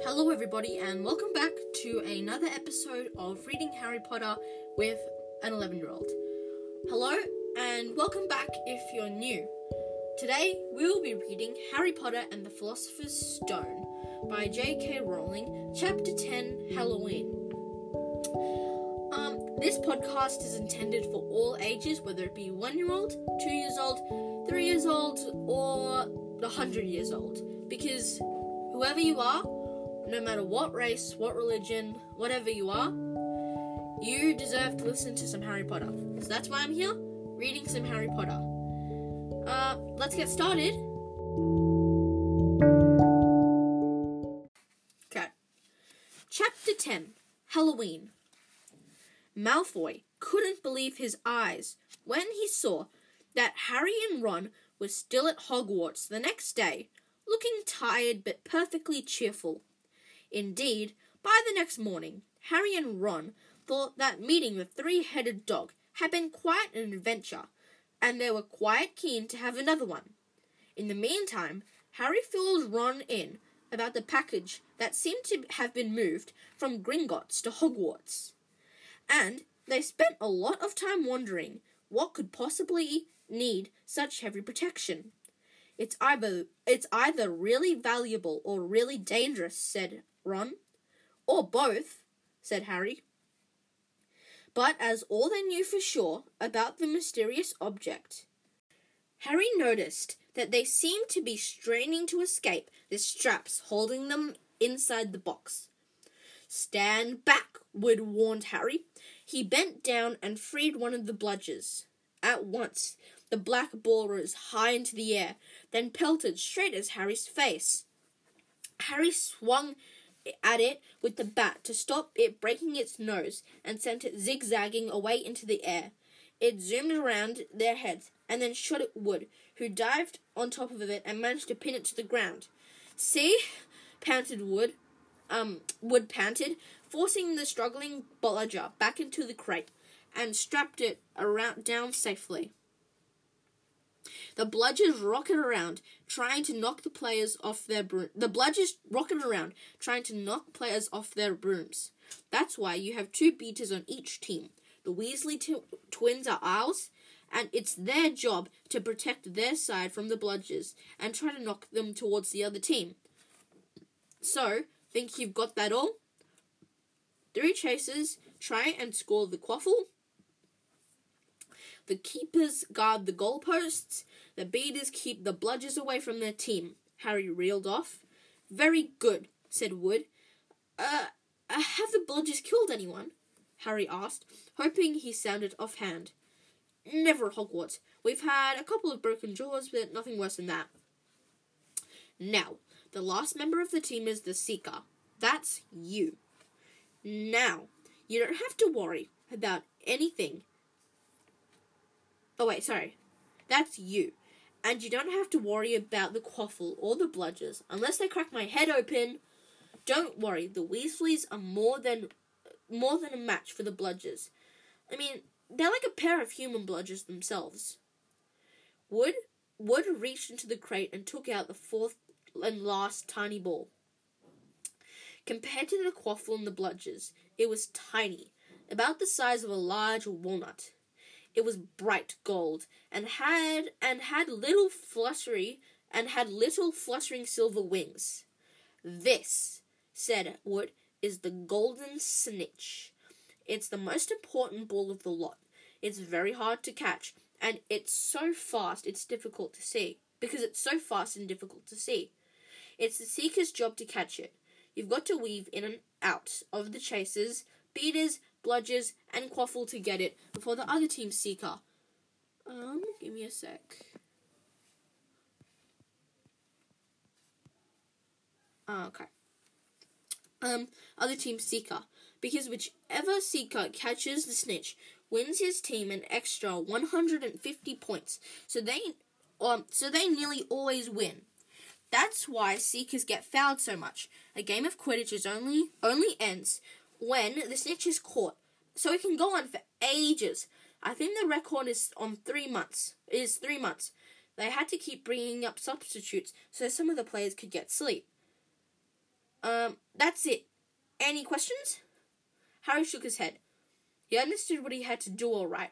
Hello, everybody, and welcome back to another episode of Reading Harry Potter with an 11 year old. Hello, and welcome back if you're new. Today, we will be reading Harry Potter and the Philosopher's Stone by J.K. Rowling, Chapter 10 Halloween. Um, this podcast is intended for all ages, whether it be one year old, two years old, three years old, or 100 years old, because whoever you are, no matter what race, what religion, whatever you are, you deserve to listen to some Harry Potter. So that's why I'm here, reading some Harry Potter. Uh, let's get started. Okay. Chapter 10 Halloween. Malfoy couldn't believe his eyes when he saw that Harry and Ron were still at Hogwarts the next day, looking tired but perfectly cheerful. Indeed, by the next morning, Harry and Ron thought that meeting the three headed dog had been quite an adventure, and they were quite keen to have another one. In the meantime, Harry filled Ron in about the package that seemed to have been moved from Gringotts to Hogwarts. And they spent a lot of time wondering what could possibly need such heavy protection. It's either it's either really valuable or really dangerous, said Ron. Or both, said Harry. But as all they knew for sure about the mysterious object, Harry noticed that they seemed to be straining to escape the straps holding them inside the box. Stand back, Wood warned Harry. He bent down and freed one of the bludgers. At once, the black ball rose high into the air, then pelted straight at Harry's face. Harry swung at it with the bat to stop it breaking its nose and sent it zigzagging away into the air. It zoomed around their heads and then shot at Wood, who dived on top of it and managed to pin it to the ground. See? panted Wood. Um, Wood panted, forcing the struggling bludger back into the crate and strapped it around down safely. The bludgers rocketed around, trying to knock the players off their broom. The bludgers rocketed around, trying to knock players off their brooms. That's why you have two beaters on each team. The Weasley twins are ours, and it's their job to protect their side from the bludgers and try to knock them towards the other team. So, think you've got that all? Three chasers try and score the quaffle. The keepers guard the goalposts. The beaters keep the bludgers away from their team. Harry reeled off. Very good, said Wood. Uh, uh have the bludgers killed anyone? Harry asked, hoping he sounded offhand. Never at Hogwarts. We've had a couple of broken jaws, but nothing worse than that. Now, the last member of the team is the Seeker. That's you. Now, you don't have to worry about anything. Oh, wait, sorry. That's you. And you don't have to worry about the quaffle or the bludgers unless they crack my head open. Don't worry, the Weasleys are more than more than a match for the bludgers. I mean, they're like a pair of human bludgers themselves. Wood Wood reached into the crate and took out the fourth and last tiny ball. Compared to the quaffle and the bludgers, it was tiny, about the size of a large walnut. It was bright gold and had and had little fluttery and had little fluttering silver wings. This, said Wood, is the golden snitch. It's the most important ball of the lot. It's very hard to catch, and it's so fast it's difficult to see. Because it's so fast and difficult to see. It's the seeker's job to catch it. You've got to weave in and out of the chasers, beaters, bludgers, and quaffle to get it before the other team's seeker. Um, give me a sec. Uh, okay. Um, other team seeker. Because whichever seeker catches the snitch wins his team an extra 150 points. So they um so they nearly always win. That's why seekers get fouled so much. A game of Quidditch is only only ends when the snitch is caught. So it can go on for ages. I think the record is on three months. It is three months. They had to keep bringing up substitutes so some of the players could get sleep. Um, that's it. Any questions? Harry shook his head. He understood what he had to do all right.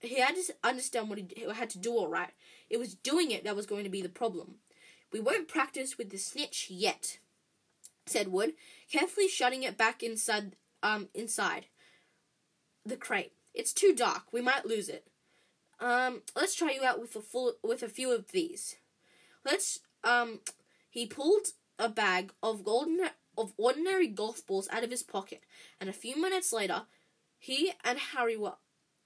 He had to understand what he had to do all right. It was doing it that was going to be the problem. We won't practice with the snitch yet, said Wood, carefully shutting it back inside um inside the crate. It's too dark. We might lose it. Um, let's try you out with a full with a few of these. Let's um he pulled a bag of golden of ordinary golf balls out of his pocket, and a few minutes later, he and Harry were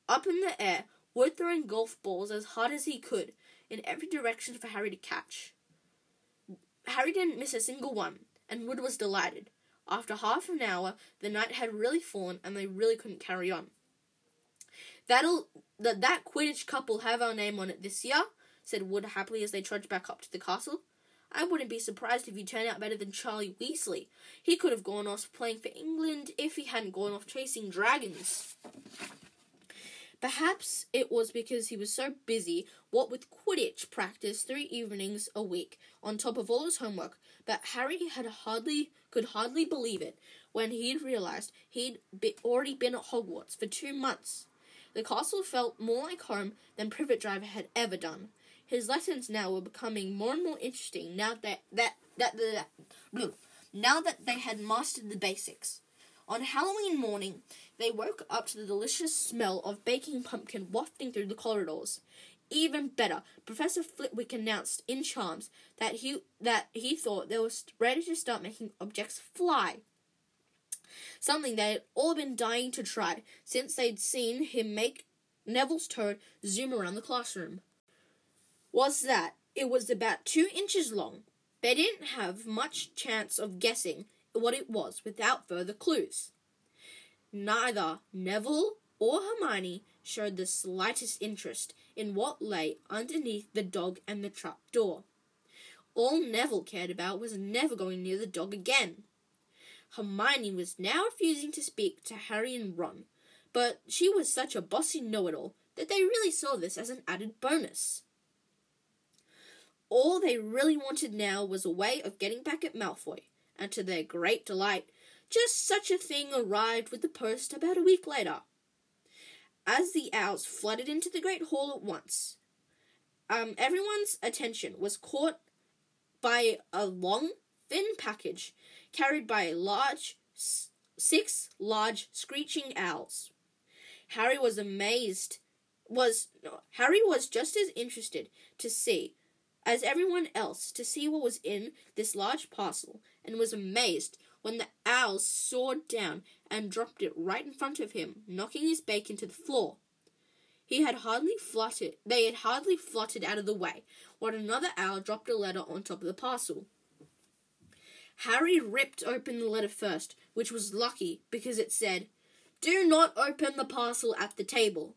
up in the air, Wood throwing golf balls as hard as he could in every direction for Harry to catch. Harry didn't miss a single one, and Wood was delighted. After half an hour, the night had really fallen, and they really couldn't carry on. That'll that that Quidditch cup will have our name on it this year, said Wood happily as they trudged back up to the castle. I wouldn't be surprised if you turned out better than Charlie Weasley. He could have gone off playing for England if he hadn't gone off chasing dragons. Perhaps it was because he was so busy, what with Quidditch practice three evenings a week, on top of all his homework, that Harry had hardly could hardly believe it when he'd realized he'd be, already been at Hogwarts for two months. The castle felt more like home than Privet Drive had ever done. His lessons now were becoming more and more interesting now that that that, that, that now that they had mastered the basics. On Halloween morning, they woke up to the delicious smell of baking pumpkin wafting through the corridors. Even better, Professor Flitwick announced in charms that he that he thought they were ready to start making objects fly. Something they had all been dying to try since they'd seen him make Neville's toad zoom around the classroom. Was that it was about two inches long. They didn't have much chance of guessing what it was without further clues. Neither Neville or Hermione showed the slightest interest in what lay underneath the dog and the trap door. All Neville cared about was never going near the dog again. Hermione was now refusing to speak to Harry and Ron, but she was such a bossy know-it-all that they really saw this as an added bonus. All they really wanted now was a way of getting back at Malfoy, and to their great delight, just such a thing arrived with the post about a week later. As the owls flooded into the great hall at once, um, everyone's attention was caught by a long, thin package carried by a large, six large screeching owls. Harry was amazed. Was Harry was just as interested to see as everyone else to see what was in this large parcel, and was amazed when the owl soared down and dropped it right in front of him, knocking his bacon to the floor. He had hardly fluttered they had hardly fluttered out of the way when another owl dropped a letter on top of the parcel. Harry ripped open the letter first, which was lucky because it said, Do not open the parcel at the table.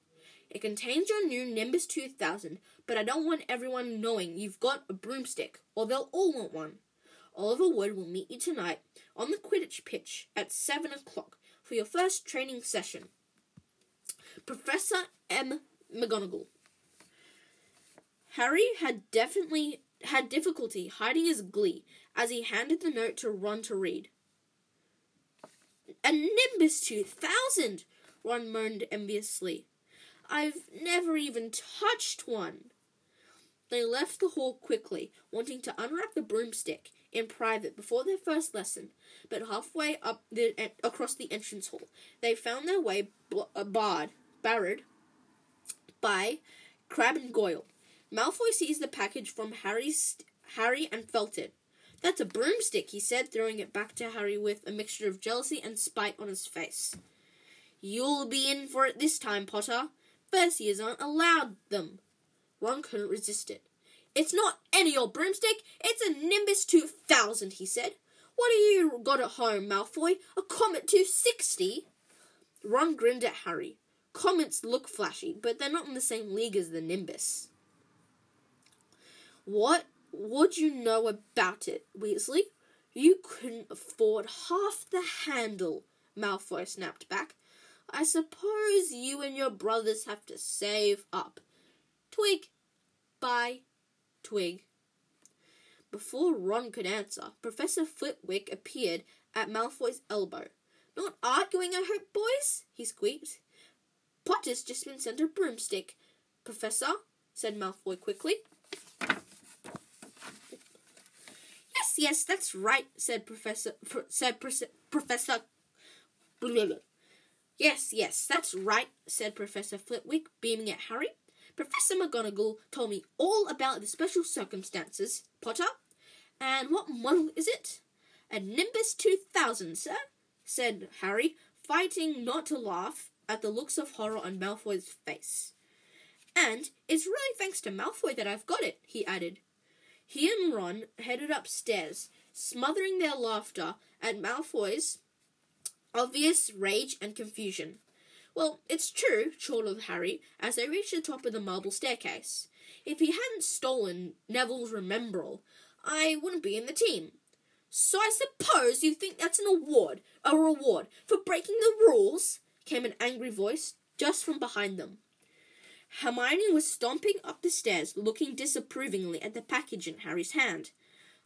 It contains your new Nimbus 2000, but I don't want everyone knowing you've got a broomstick, or they'll all want one. Oliver Wood will meet you tonight on the Quidditch pitch at 7 o'clock for your first training session. Professor M. McGonagall. Harry had definitely had difficulty hiding his glee as he handed the note to Ron to read. A Nimbus 2000! Ron moaned enviously. I've never even touched one. They left the hall quickly, wanting to unwrap the broomstick in private before their first lesson, but halfway up the, across the entrance hall, they found their way uh, barred, barred by Crabbe and Goyle. Malfoy seized the package from Harry's, Harry and felt it. That's a broomstick, he said, throwing it back to Harry with a mixture of jealousy and spite on his face. You'll be in for it this time, Potter. First years aren't allowed them. Ron couldn't resist it. It's not any old broomstick, it's a Nimbus 2000, he said. What do you got at home, Malfoy? A Comet 260? Ron grinned at Harry. Comets look flashy, but they're not in the same league as the Nimbus. What would you know about it, Weasley? You couldn't afford half the handle, Malfoy snapped back. I suppose you and your brothers have to save up. Twig. Bye. Twig. Before Ron could answer, Professor Flitwick appeared at Malfoy's elbow. Not arguing, I hope, boys? he squeaked. Potter's just been sent a broomstick. Professor, said Malfoy quickly. Yes, yes, that's right, said Professor. Pro, said Professor. Yes, yes, that's right, said Professor Flitwick, beaming at Harry. Professor McGonagall told me all about the special circumstances, Potter. And what model is it? A Nimbus 2000, sir, said Harry, fighting not to laugh at the looks of horror on Malfoy's face. And it's really thanks to Malfoy that I've got it, he added. He and Ron headed upstairs, smothering their laughter at Malfoy's obvious rage and confusion. Well, it's true, chortled Harry as they reached the top of the marble staircase. If he hadn't stolen Neville's Remembrall, I wouldn't be in the team. So I suppose you think that's an award, a reward, for breaking the rules? came an angry voice just from behind them. Hermione was stomping up the stairs, looking disapprovingly at the package in Harry's hand.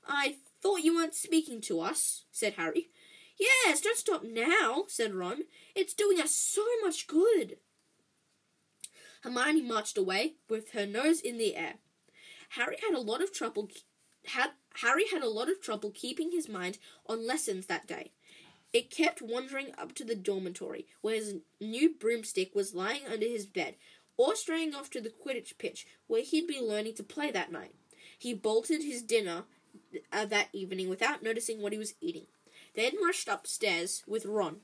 I thought you weren't speaking to us, said Harry. Yes, don't stop now, said Ron. It's doing us so much good. Hermione marched away with her nose in the air. Harry had a lot of trouble had Harry had a lot of trouble keeping his mind on lessons that day. It kept wandering up to the dormitory, where his new broomstick was lying under his bed, or straying off to the Quidditch pitch, where he'd be learning to play that night. He bolted his dinner uh, that evening without noticing what he was eating, then rushed upstairs with Ron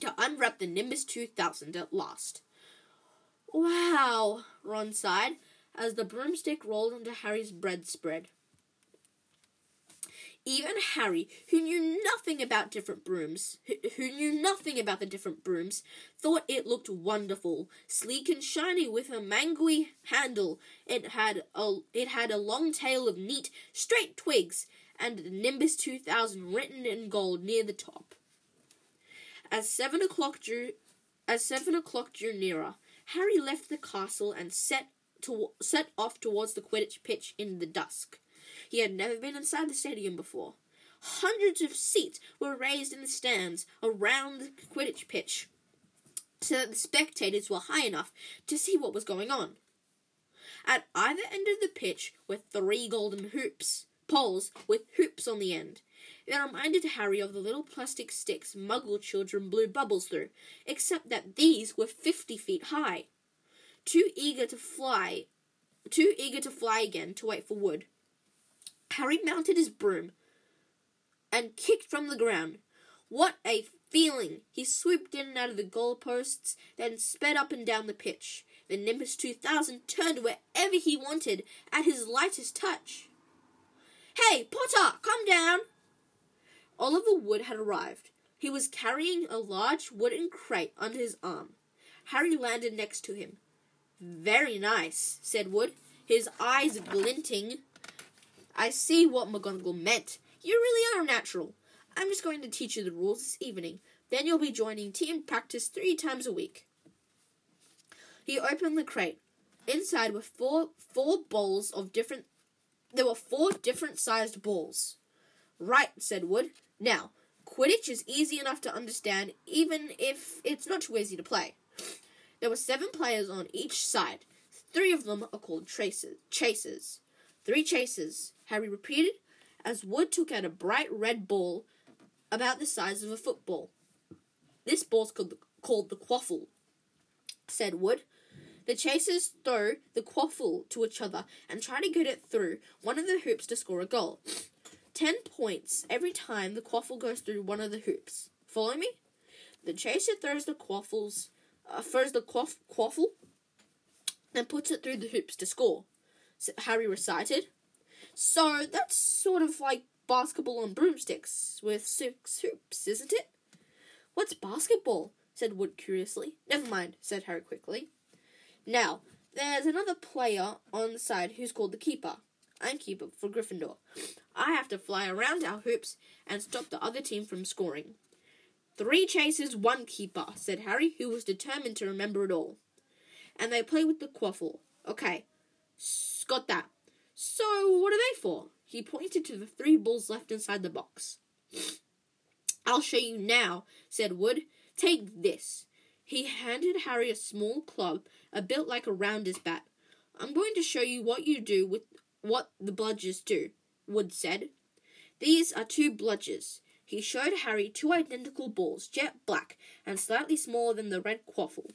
to unwrap the Nimbus 2000 at last. Wow, Ron sighed as the broomstick rolled onto Harry's bread spread. Even Harry, who knew nothing about different brooms, who knew nothing about the different brooms, thought it looked wonderful, sleek and shiny with a mangoey handle. It had a it had a long tail of neat, straight twigs, and Nimbus 2000 written in gold near the top. As seven o'clock drew, as seven o'clock drew nearer, Harry left the castle and set to, set off towards the Quidditch pitch in the dusk. He had never been inside the stadium before. Hundreds of seats were raised in the stands around the Quidditch pitch so that the spectators were high enough to see what was going on. At either end of the pitch were three golden hoops, poles with hoops on the end. It reminded Harry of the little plastic sticks Muggle children blew bubbles through, except that these were fifty feet high. Too eager to fly, too eager to fly again to wait for wood, Harry mounted his broom and kicked from the ground. What a feeling! He swooped in and out of the goalposts, then sped up and down the pitch. The Nimbus 2000 turned wherever he wanted at his lightest touch. Hey, Potter, come down! Oliver Wood had arrived. He was carrying a large wooden crate under his arm. Harry landed next to him. Very nice, said Wood, his eyes glinting I see what McGonagall meant. You really are natural. I'm just going to teach you the rules this evening. Then you'll be joining team practice three times a week. He opened the crate. Inside were four four bowls of different. There were four different sized balls. Right, said Wood. Now, Quidditch is easy enough to understand, even if it's not too easy to play. There were seven players on each side. Three of them are called chasers. Three chasers. Harry repeated, as Wood took out a bright red ball about the size of a football. This ball's called the, called the quaffle, said Wood. The chasers throw the quaffle to each other and try to get it through one of the hoops to score a goal. Ten points every time the quaffle goes through one of the hoops. Follow me? The chaser throws the quaffles, uh, throws the quaff- quaffle, and puts it through the hoops to score. Harry recited. So that's sort of like basketball on broomsticks with six hoops, isn't it? What's basketball? said Wood curiously. Never mind, said Harry quickly. Now, there's another player on the side who's called the keeper. I'm keeper for Gryffindor. I have to fly around our hoops and stop the other team from scoring. Three chasers, one keeper, said Harry, who was determined to remember it all. And they play with the quaffle. Okay, got that. So, what are they for? He pointed to the three balls left inside the box. I'll show you now, said Wood. Take this. He handed Harry a small club, a built like a rounder's bat. I'm going to show you what you do with what the bludgers do, Wood said. These are two bludgers. He showed Harry two identical balls, jet black and slightly smaller than the red quaffle.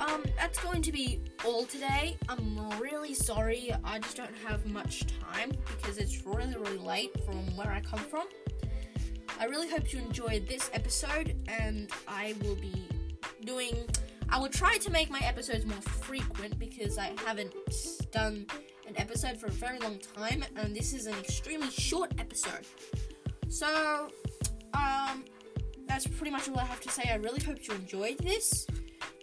Um, that's going to be all today. I'm really sorry. I just don't have much time because it's really, really late from where I come from. I really hope you enjoyed this episode, and I will be doing. I will try to make my episodes more frequent because I haven't done an episode for a very long time, and this is an extremely short episode. So, um, that's pretty much all I have to say. I really hope you enjoyed this,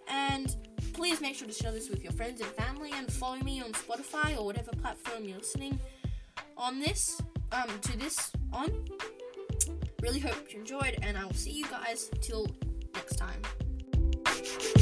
and please make sure to share this with your friends and family, and follow me on Spotify or whatever platform you're listening on this, um, to this on. Really hope you enjoyed, and I will see you guys till next time.